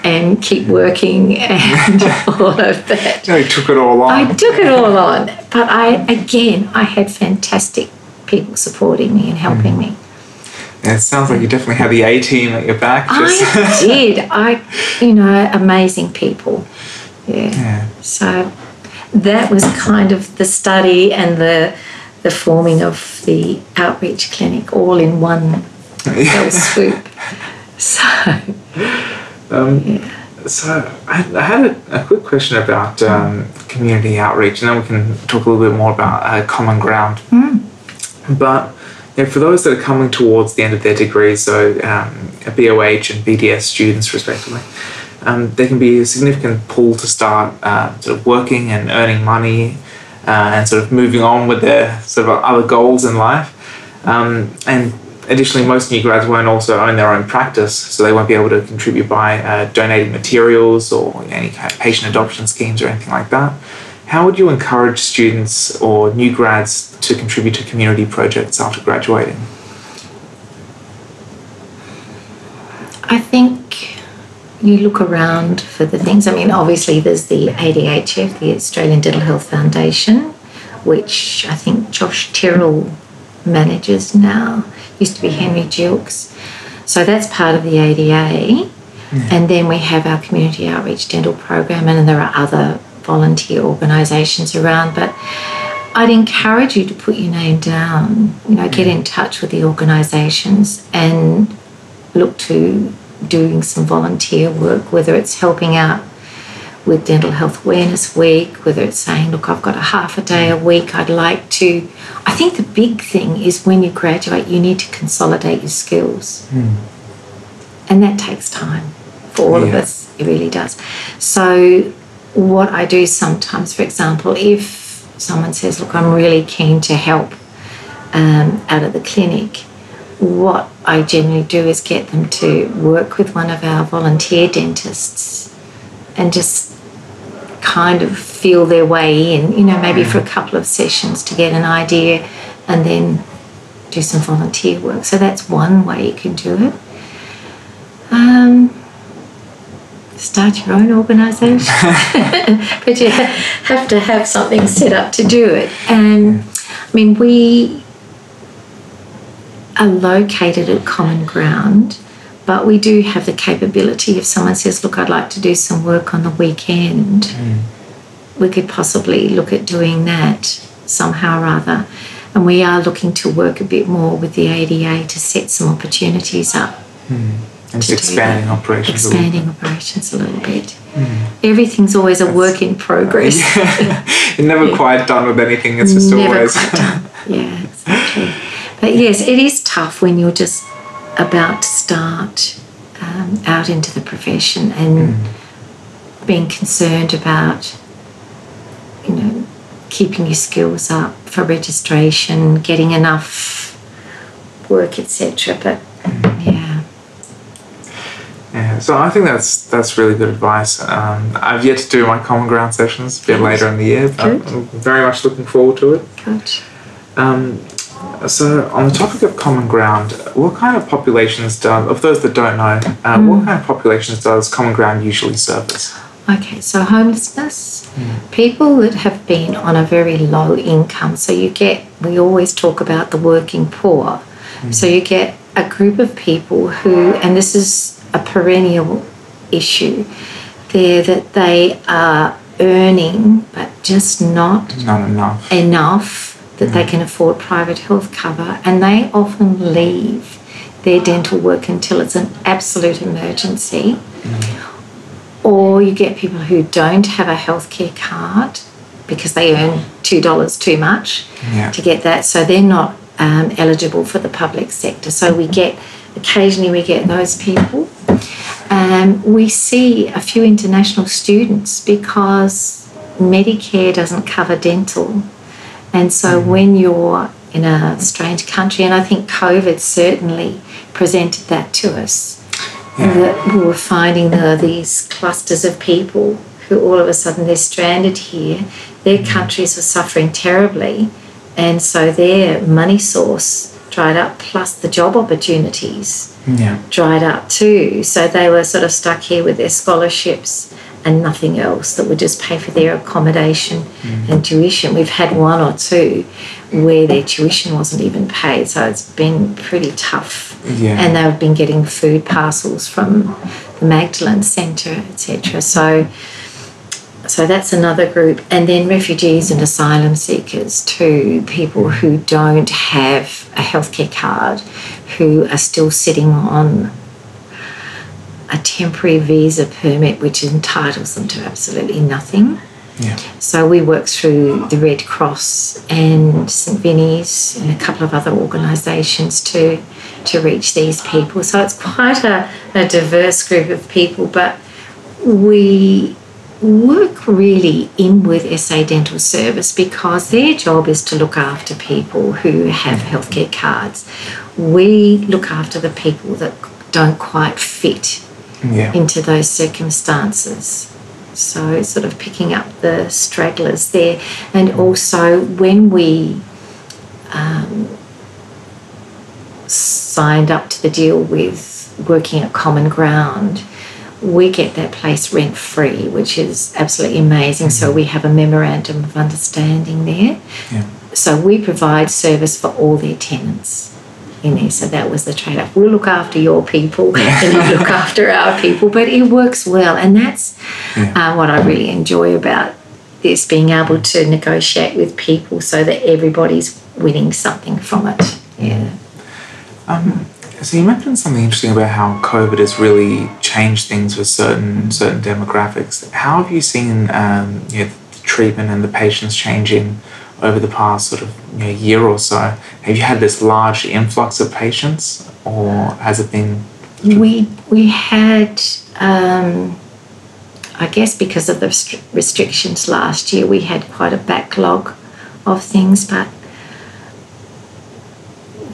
Speaker 2: and keep hmm. working [LAUGHS] and all of that.
Speaker 1: Yeah, you took it all on.
Speaker 2: I took it all on, but I, again, I had fantastic people supporting me and helping hmm. me.
Speaker 1: Yeah, it sounds like you definitely had the A team at your back. Just
Speaker 2: I [LAUGHS] did. I, you know, amazing people. Yeah.
Speaker 1: yeah.
Speaker 2: So that was kind of the study and the the forming of the outreach clinic all in one [LAUGHS] fell swoop. So
Speaker 1: Um, So I, I had a, a quick question about um, community outreach, and then we can talk a little bit more about uh, common ground. But for those that are coming towards the end of their degrees, so um, BOH and BDS students respectively, um, there can be a significant pull to start uh, sort of working and earning money uh, and sort of moving on with their sort of other goals in life. Um, and additionally, most new grads won't also own their own practice, so they won't be able to contribute by uh, donating materials or any kind of patient adoption schemes or anything like that. How would you encourage students or new grads to contribute to community projects after graduating?
Speaker 2: I think you look around for the things. I mean, obviously, there's the ADHF, the Australian Dental Health Foundation, which I think Josh Tyrrell manages now. Used to be Henry Jilks. So that's part of the ADA. Hmm. And then we have our community outreach dental program, and then there are other volunteer organisations around. But I'd encourage you to put your name down, you know, get in touch with the organisations and look to doing some volunteer work, whether it's helping out with Dental Health Awareness Week, whether it's saying, look, I've got a half a day a week, I'd like to. I think the big thing is when you graduate, you need to consolidate your skills. Hmm. And that takes time for all of us, it really does. So, what I do sometimes, for example, if someone says, look, I'm really keen to help um, out of the clinic, what I generally do is get them to work with one of our volunteer dentists and just kind of feel their way in, you know, maybe for a couple of sessions to get an idea and then do some volunteer work. So that's one way you can do it. Um, start your own organisation, [LAUGHS] but you have to have something set up to do it. And I mean, we are located at Common Ground, but we do have the capability if someone says, Look, I'd like to do some work on the weekend, mm. we could possibly look at doing that somehow or other. And we are looking to work a bit more with the ADA to set some opportunities up.
Speaker 1: Mm. It's expanding operations.
Speaker 2: Expanding a operations a little bit. Mm. Everything's always a That's, work in progress. [LAUGHS]
Speaker 1: Yeah. You're never yeah. quite done with anything. It's just
Speaker 2: never
Speaker 1: always.
Speaker 2: Quite done. [LAUGHS] Yeah, exactly. But yes, it is tough when you're just about to start um, out into the profession and mm. being concerned about, you know, keeping your skills up for registration, getting enough work, etc. But mm. Yeah.
Speaker 1: So I think that's that's really good advice. Um, I've yet to do my common ground sessions a bit good. later in the year, but good. I'm very much looking forward to it.
Speaker 2: Good.
Speaker 1: Um, so, on the topic of common ground, what kind of populations does, of those that don't know, uh, mm. what kind of populations does common ground usually service?
Speaker 2: Okay, so homelessness, mm. people that have been on a very low income. So, you get, we always talk about the working poor. Mm. So, you get a group of people who, and this is a perennial issue, there that they are earning but just not,
Speaker 1: not enough.
Speaker 2: enough that mm. they can afford private health cover, and they often leave their dental work until it's an absolute emergency. Mm. Or you get people who don't have a healthcare card because they earn $2 too much yeah. to get that, so they're not um, eligible for the public sector. So we get occasionally we get those people. Um, we see a few international students because Medicare doesn't cover dental and so mm. when you're in a strange country, and I think COVID certainly presented that to us, yeah. that we were finding there these clusters of people who all of a sudden they're stranded here. Their mm. countries were suffering terribly, and so their money source dried up, plus the job opportunities
Speaker 1: yeah.
Speaker 2: dried up too. So they were sort of stuck here with their scholarships and nothing else that would just pay for their accommodation mm. and tuition. We've had one or two where their tuition wasn't even paid, so it's been pretty tough.
Speaker 1: Yeah.
Speaker 2: And they've been getting food parcels from the Magdalene Centre, etc. So, so that's another group, and then refugees and asylum seekers too. People who don't have a healthcare card, who are still sitting on a temporary visa permit which entitles them to absolutely nothing.
Speaker 1: Yeah.
Speaker 2: So we work through the Red Cross and St Vinny's and a couple of other organisations to to reach these people. So it's quite a, a diverse group of people, but we work really in with SA Dental Service because their job is to look after people who have healthcare cards. We look after the people that don't quite fit
Speaker 1: yeah.
Speaker 2: into those circumstances. So, sort of picking up the stragglers there. And also, when we um, signed up to the deal with working at Common Ground, we get that place rent free, which is absolutely amazing. So, we have a memorandum of understanding there.
Speaker 1: Yeah.
Speaker 2: So, we provide service for all their tenants in there. So that was the trade off. We'll look after your people [LAUGHS] and you look after our people, but it works well. And that's yeah. uh, what I really enjoy about this being able to negotiate with people so that everybody's winning something from it. Yeah.
Speaker 1: Um, so you mentioned something interesting about how COVID has really changed things for certain certain demographics. How have you seen um, you know, the treatment and the patients changing over the past sort of you know, year or so? Have you had this large influx of patients, or has it been?
Speaker 2: We we had, um, I guess, because of the restrictions last year, we had quite a backlog of things. But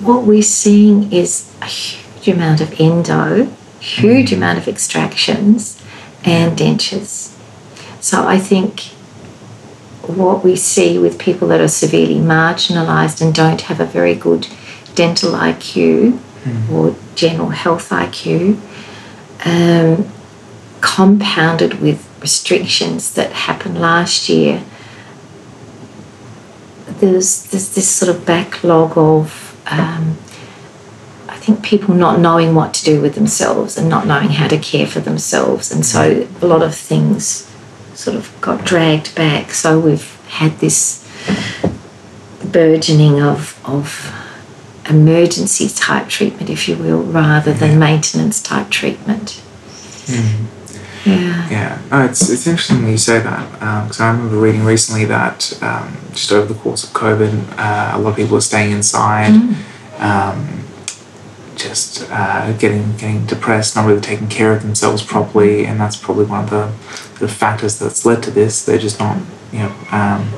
Speaker 2: what we're seeing is a huge amount of endo, huge amount of extractions, and dentures. So I think what we see with people that are severely marginalised and don't have a very good dental IQ mm. or general health IQ. Um, compounded with restrictions that happened last year, there's, there's this sort of backlog of, um, think, people not knowing what to do with themselves and not knowing how to care for themselves. And so a lot of things sort of got dragged back. So we've had this burgeoning of, of emergency type treatment, if you will, rather than maintenance type treatment.
Speaker 1: Mm.
Speaker 2: Yeah.
Speaker 1: Yeah. Oh, it's, it's interesting you say that because um, I remember reading recently that um, just over the course of COVID, uh, a lot of people are staying inside, mm. um, just uh, getting getting depressed, not really taking care of themselves properly, and that's probably one of the, the factors that's led to this. They're just not, you know, um,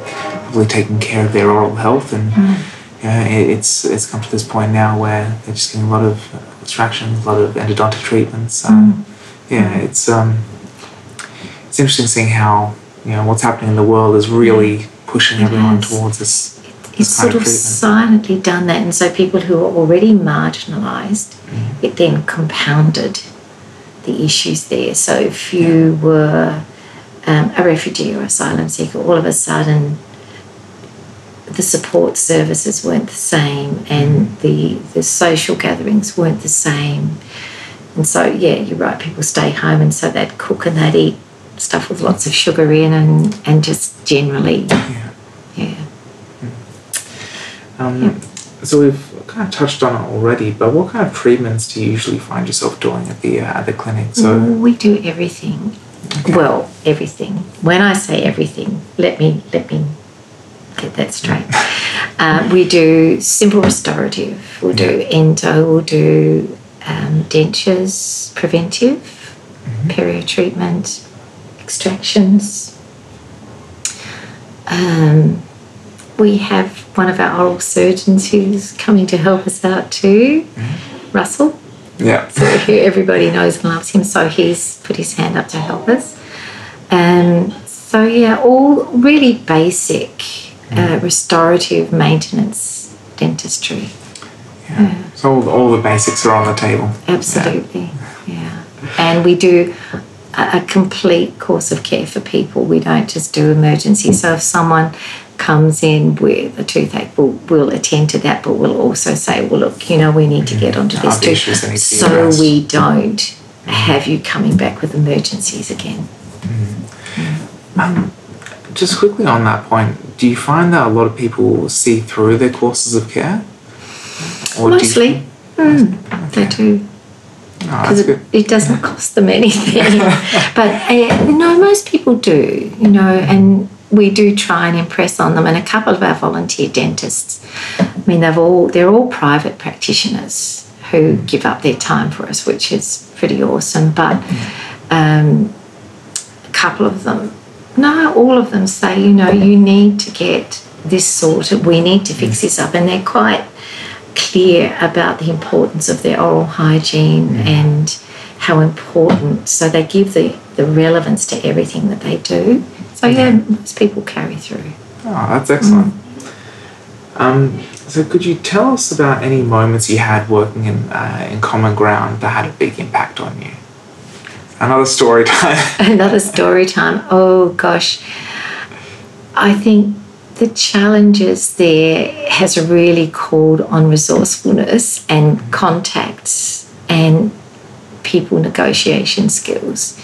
Speaker 1: probably taking care of their oral health, and mm. you know, it, it's it's come to this point now where they're just getting a lot of extractions, a lot of endodontic treatments. Um, mm. Yeah, it's um, it's interesting seeing how you know what's happening in the world is really pushing it everyone has. towards this.
Speaker 2: It's sort of, silently done that, and so people who are already marginalised, mm. it then compounded the issues there. So if you yeah. were um, a refugee or asylum seeker, all of a sudden the support services weren't the same, and mm. the the social gatherings weren't the same. And so, yeah, you're right. People stay home, and so they'd cook and they'd eat stuff with lots of sugar in and, and just generally,
Speaker 1: yeah.
Speaker 2: yeah.
Speaker 1: Um. So we've kind of touched on it already, but what kind of treatments do you usually find yourself doing at the uh, at the clinic? So
Speaker 2: we do everything. Okay. Well, everything. When I say everything, let me let me get that straight. [LAUGHS] uh, we do simple restorative. We'll do endo. We'll do um, dentures, preventive, mm-hmm. perio treatment, extractions. Um, we have one of our oral surgeons who's coming to help us out too, mm-hmm. Russell.
Speaker 1: Yeah.
Speaker 2: So everybody knows and loves him, so he's put his hand up to help us. Um, so yeah, all really basic uh, mm-hmm. restorative maintenance dentistry.
Speaker 1: Yeah. yeah. So all, all the basics are on the table.
Speaker 2: Absolutely. yeah. yeah. And we do a complete course of care for people. We don't just do emergency. So if someone comes in with a toothache, we'll, we'll attend to that, but we'll also say, well, look, you know, we need to get onto this too, so we don't have you coming back with emergencies again.
Speaker 1: Mm. Um, just quickly on that point, do you find that a lot of people see through their courses of care?
Speaker 2: Or Mostly, do you... mm, okay. they do because oh, it, it, doesn't cost them anything. [LAUGHS] but uh, no, most people do, you know, and we do try and impress on them. And a couple of our volunteer dentists, I mean, they've all they're all private practitioners who give up their time for us, which is pretty awesome. But um, a couple of them, no, all of them say, you know, you need to get this sorted. We need to fix this up, and they're quite clear about the importance of their oral hygiene mm. and how important. So they give the, the relevance to everything that they do. So yeah, most people carry through.
Speaker 1: Oh, that's excellent. Mm. Um, so could you tell us about any moments you had working in uh, in Common Ground that had a big impact on you? Another story time. [LAUGHS]
Speaker 2: Another story time. Oh gosh, I think the challenges there has really called on resourcefulness and contacts and people negotiation skills.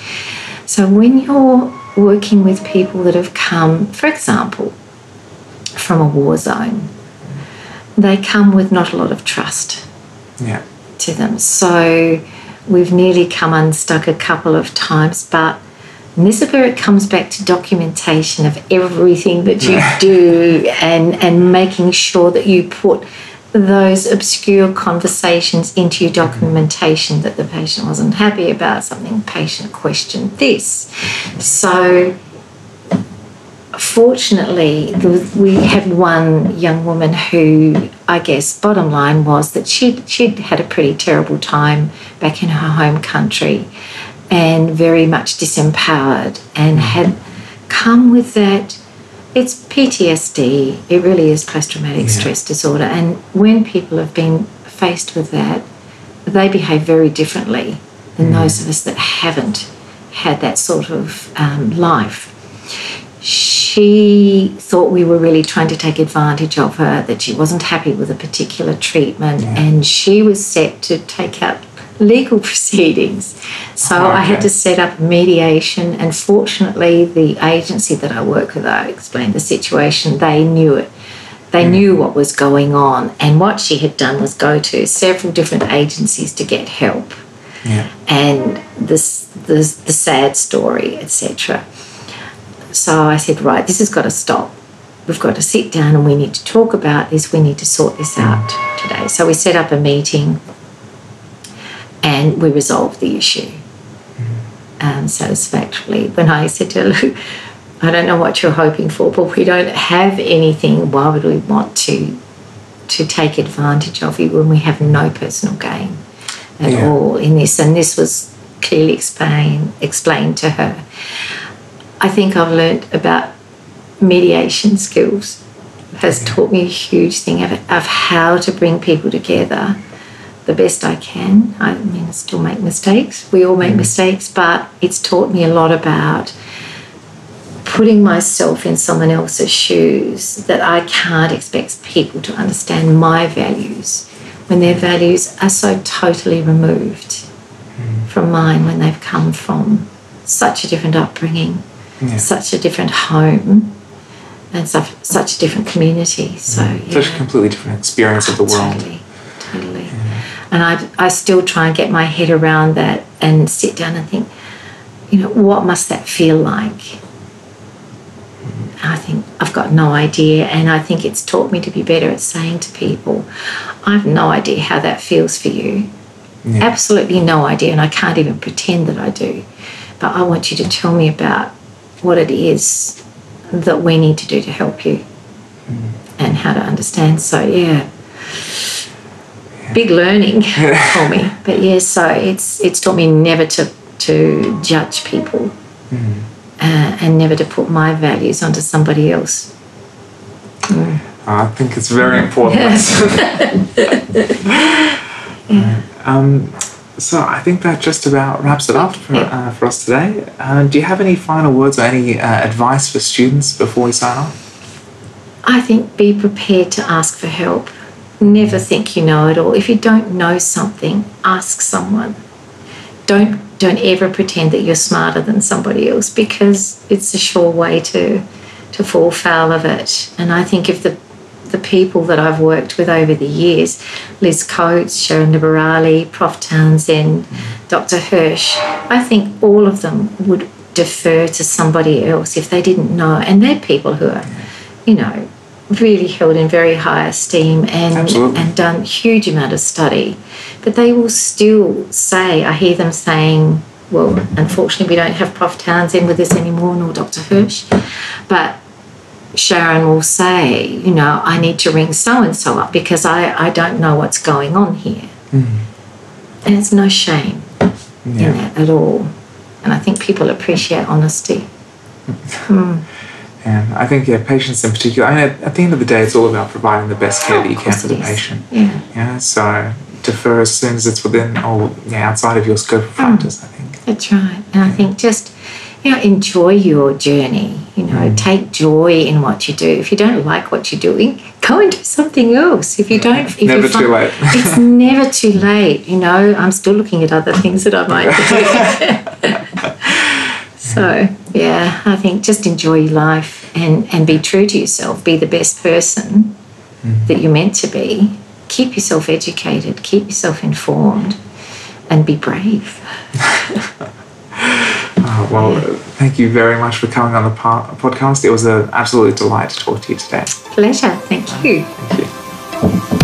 Speaker 2: So when you're working with people that have come, for example, from a war zone, they come with not a lot of trust
Speaker 1: yeah.
Speaker 2: to them. So we've nearly come unstuck a couple of times, but this is where it comes back to documentation of everything that you do and, and making sure that you put those obscure conversations into your documentation that the patient wasn't happy about something, patient questioned this. So, fortunately, we had one young woman who, I guess, bottom line was that she'd, she'd had a pretty terrible time back in her home country and very much disempowered and had come with that it's PTSD it really is post traumatic yeah. stress disorder and when people have been faced with that they behave very differently than mm. those of us that haven't had that sort of um, life. She thought we were really trying to take advantage of her, that she wasn't happy with a particular treatment,
Speaker 1: Yeah.
Speaker 2: and she was set to take out legal proceedings. So
Speaker 1: Oh,
Speaker 2: I had to set up mediation, and fortunately, the agency that I work with, I explained the situation, they knew it. They mm. knew what was going on, and what she had done was go to several different agencies to get help
Speaker 1: Yeah.
Speaker 2: and this, this the sad story, etc. So I said, right, this has got to stop. We've got to sit down and we need to talk about this. We need to sort this out mm. today. So we set up a meeting and we resolved the issue um, satisfactorily. When I said to her, I don't know what you're hoping for, but we don't have anything. Why would we want to to take advantage of you when we have no personal gain at
Speaker 1: Yeah.
Speaker 2: all in this? And this was clearly explained explained to her. I think I've learnt about mediation skills has taught me a huge thing of, of how to bring people together the best I can. I mean, I still make mistakes. We all make mm. mistakes, but it's taught me a lot about putting myself in someone else's shoes that I can't expect people to understand my values when their values are so totally removed mm. from mine when they've come from such a different upbringing,
Speaker 1: Yeah.
Speaker 2: such a different home, and such, such a different community. So, yeah.
Speaker 1: Such a completely different experience of the world.
Speaker 2: Totally. And I, I still try and get my head around that and sit down and think, you know, what must that feel like? I think I've got no idea, and I think it's taught me to be better at saying to people, I've no idea how that feels for you.
Speaker 1: Yeah.
Speaker 2: Absolutely no idea, and I can't even pretend that I do. But I want you to tell me about what it is that we need to do to help you mm-hmm. and how to understand. So, yeah, big learning [LAUGHS] for me. But yeah, so it's it's taught me never to to judge people uh, and never to put my values onto somebody else.
Speaker 1: I think it's very important. [LAUGHS] [LAUGHS] um, so I think that just about wraps it up for, uh, for us today. Uh, do you have any final words or any uh, advice for students before we sign off?
Speaker 2: I think be prepared to ask for help. Never think you know it all. If you don't know something, ask someone. Don't don't ever pretend that you're smarter than somebody else because it's a sure way to to fall foul of it. And I think if the the people that I've worked with over the years, Liz Coates, Sharon Liberali, Prof Townsend, Dr Hirsch, I think all of them would defer to somebody else if they didn't know. And they're people who are, you know, really held in very high esteem and
Speaker 1: Absolutely.
Speaker 2: and done huge amount of study. But they will still say, I hear them saying, well, unfortunately, we don't have Prof Townsend with us anymore, nor Dr mm-hmm. Hirsch, but Sharon will say, you know, I need to ring so and so up because I, I don't know what's going on here. Mm-hmm. And there's no shame in that at all. And I think people appreciate honesty. [LAUGHS] Hmm.
Speaker 1: And I think, yeah, patients in particular, I mean, at, at the end of the day, it's all about providing the best care that you can for the patient.
Speaker 2: Yeah.
Speaker 1: Yeah, so defer as soon as it's within or yeah, outside of your scope of hmm. practice, I think.
Speaker 2: That's right. And I think just, you know, enjoy your journey. You know, hmm. take joy in what you do. If you don't like what you're doing, [LAUGHS] go and do something else. If you don't, if
Speaker 1: Never
Speaker 2: you
Speaker 1: too late. [LAUGHS]
Speaker 2: it's never too late. You know, I'm still looking at other things that I might [LAUGHS] do. So yeah, I think just enjoy your life and and be true to yourself. Be the best person that you're meant to be. Keep yourself educated. Keep yourself informed, and be brave.
Speaker 1: Uh, [LAUGHS] well, thank you very much for coming on the par- podcast. It was an absolute delight to talk to you today.
Speaker 2: Pleasure. Thank you.
Speaker 1: Thank you.